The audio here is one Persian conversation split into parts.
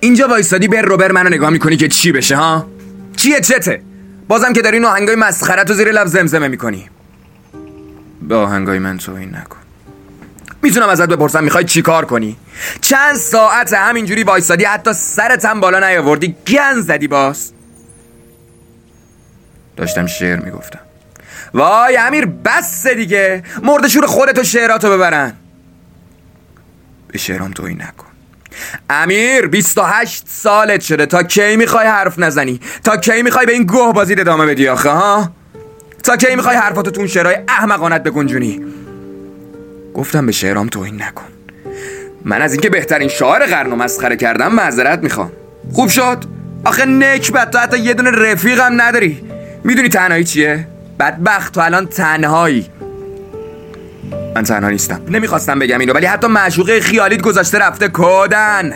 اینجا وایستادی بر روبر منو نگاه می‌کنی که چی بشه ها؟ چیه چته بازم که داری این آهنگای مسخره تو زیر لب زمزمه می‌کنی. به آهنگای من توهین نکن. می‌تونم ازت بپرسم می‌خوای چی کار کنی؟ چند ساعت همینجوری وایستادی حتی سرت هم بالا نیاوردی. گن زدی باز. داشتم شعر می‌گفتم. وای امیر بس دیگه. مردشور خودتو شعراتو ببرن. به شعرام توهین نکن. امیر 28 سالت شده. تا کی می‌خوای حرف نزنی؟ تا کی می‌خوای به این گوه بازی ادامه بدی آخه ها؟ تا کی می‌خوای حرفاتو تو اون شعرهای احمقانت بگنجونی؟ گفتم به شعرام توهین نکن. من از اینکه بهترین شاعر قرن و مسخره کردم معذرت می‌خوام. خوب شد؟ آخه نکبت تو حتی یه دونه رفیقم نداری. می‌دونی تنهایی چیه؟ بدبخت تو الان تنهایی. من تنها نیستم. نمی‌خواستم بگم اینو ولی حتی معشوقه خیالیت گذاشته رفته کودن.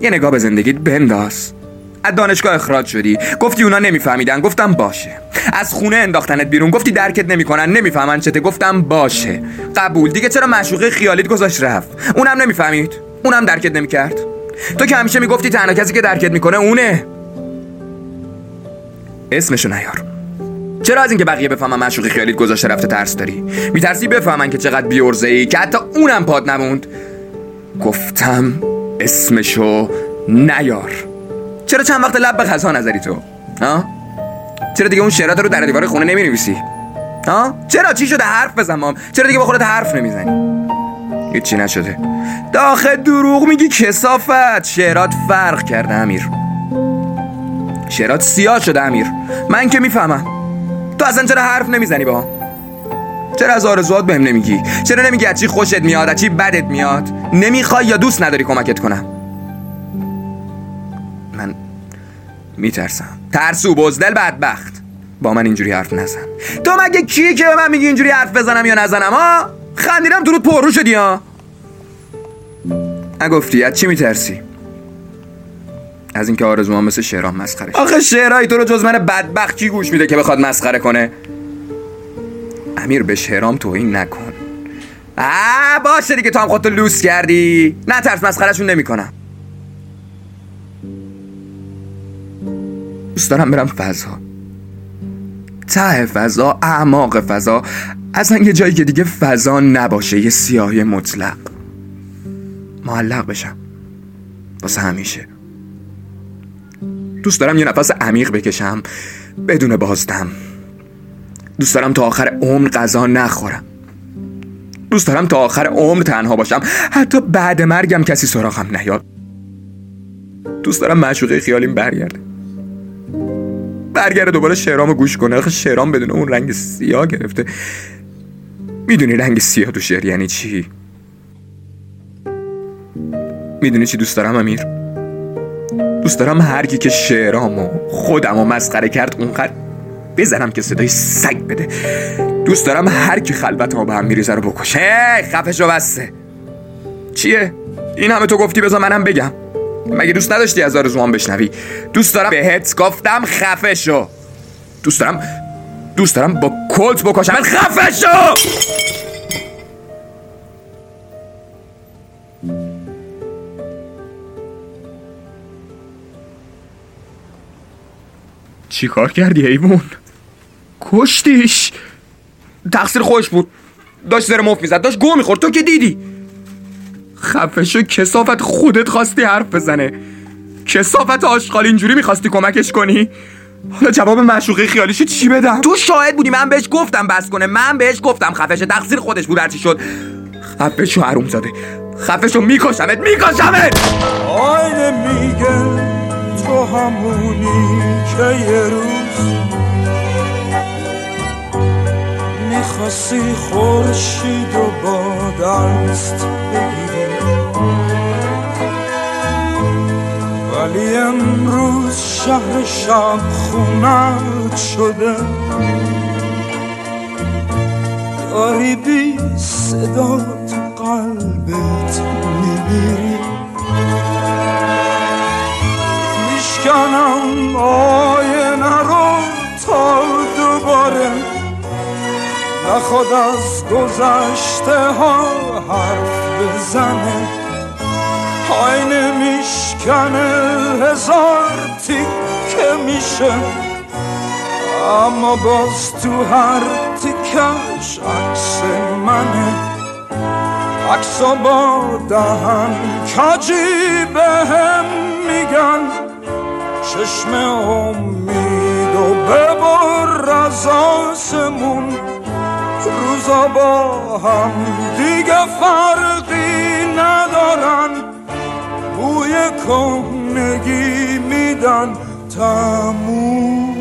یه نگاه به زندگیت بنداز. از دانشگاه اخراج شدی. گفتی اونا نمیفهمیدن گفتم باشه. از خونه انداختنت بیرون گفتی درکت نمی‌کنن نمی‌فهمن چته گفتم باشه. قبول. دیگه چرا معشوقه خیالیت گذاشت رفت؟ اونم نمی‌فهمید. اونم درکت نمی‌کرد. تو که همیشه می‌گفتی تنها کسی که درکت می‌کنه اونه. اسمشو نیار. چرا از اینکه بقیه بفهمن معشوقی خیالیت گذاشته رفته ترس داری؟ میترسی بفهمن که چقدر بیورزه ای که حتی اونم پاد نموند؟ گفتم اسمشو نیار. چرا چند وقت لب به غذا نظری تو؟ ها؟ چرا دیگه اون شعرات رو در دیوار خونه نمی نویسی ها؟ چرا؟ چی شده؟ حرف بزن چرا دیگه با خودت حرف نمی‌زنی؟ هیچی نشده. داخل دروغ میگی کسافت. شعرات فرق کرده امیر. شعرات سیاه شده امیر. من که می‌فهمم. تو اصلا چرا حرف نمی‌زنی با؟ چرا از آرزوات بهم نمیگی؟ چرا نمیگی از چی خوشت میاد از چی بدت میاد؟ نمی‌خوای یا دوست نداری کمکت کنم؟ من میترسم. ترسو بزدل بدبخت. با من اینجوری حرف نزن. تو مگه کیه که به من میگی اینجوری حرف بزنم یا نزنم ها؟ خندیدم درود پررو شدی ها؟ نگفتی از چی میترسی؟ از اینکه آرزوام مثل شعرام مسخره آخه شعرهای تو رو جز من بدبخت کی گوش میده که بخواد مسخره کنه. امیر به شعرام توهین نکن. آه باشه دیگه تو هم خودتو لوس کردی. نه ترس مسخرهشون نمی‌کنم. دوست دارم برم فضا. ته فضا اعماق فضا. اصلا یه جایی که دیگه فضا نباشه یه سیاهی مطلق. معلق بشم. واسه همیشه. دوست دارم یه نفس عمیق بکشم بدون بازدم. دوست دارم تا آخر عمر غذا نخورم. دوست دارم تا آخر عمر تنها باشم. حتی بعد مرگم کسی سراغم نیاد. دوست دارم معشوقه خیالیم برگرده. برگرده دوباره شعرامو گوش کنه. آخه شعرام بدون اون رنگ سیاه گرفته. می‌دونی رنگ سیاه تو شعر یعنی چی؟ می‌دونی چی دوست دارم امیر؟ دوست دارم هر کی که شعرامو خودمو مسخره کرد اونقدر بزنم که صدای سگ بده. دوست دارم هر کی خلوتمو به هم میریزه رو بکشه. خفش رو بسته چیه؟ این همه تو گفتی بذار منم بگم. مگه دوست نداشتی از آرزوام بشنوی؟ دوست دارم بهت گفتم خفه شو. دوست دارم دوست دارم با کلت بکشم. خفه شو! چی کار کردی ایوون؟ کشتیش؟ تقصیر خوش بود. داشت زر مفت می‌زد داشت گو می‌خورد. تو که دیدی؟ خفه شو کسافت خودت خواستی حرف بزنه. کسافت آشغال اینجوری می‌خواستی کمکش کنی؟ حالا جواب معشوقه خیالیش چی بدم؟ تو شاهد بودی من بهش گفتم بس کنه. من بهش گفتم خفشه تقصیر خودش بود هرچی شد. خفه شو حروم زاده خفه شو میکشمت میکشمت! آینه میگه تو همونی که یه روز می‌خواستی خورشید و با دست بگیری. ولی امروز شهر شب خونت شده. داری بی صدا تو قلبت میمیری نخواد از گذشته ها حرف بزنه. آینه میشکنه هزار تیکه میشه. اما باز تو هر تیکش عکس منه. عکسا با دهن کجی به هم میگن. چشم امید با هم دیگه فرقی ندارن. بوی کنگی میدن تمومه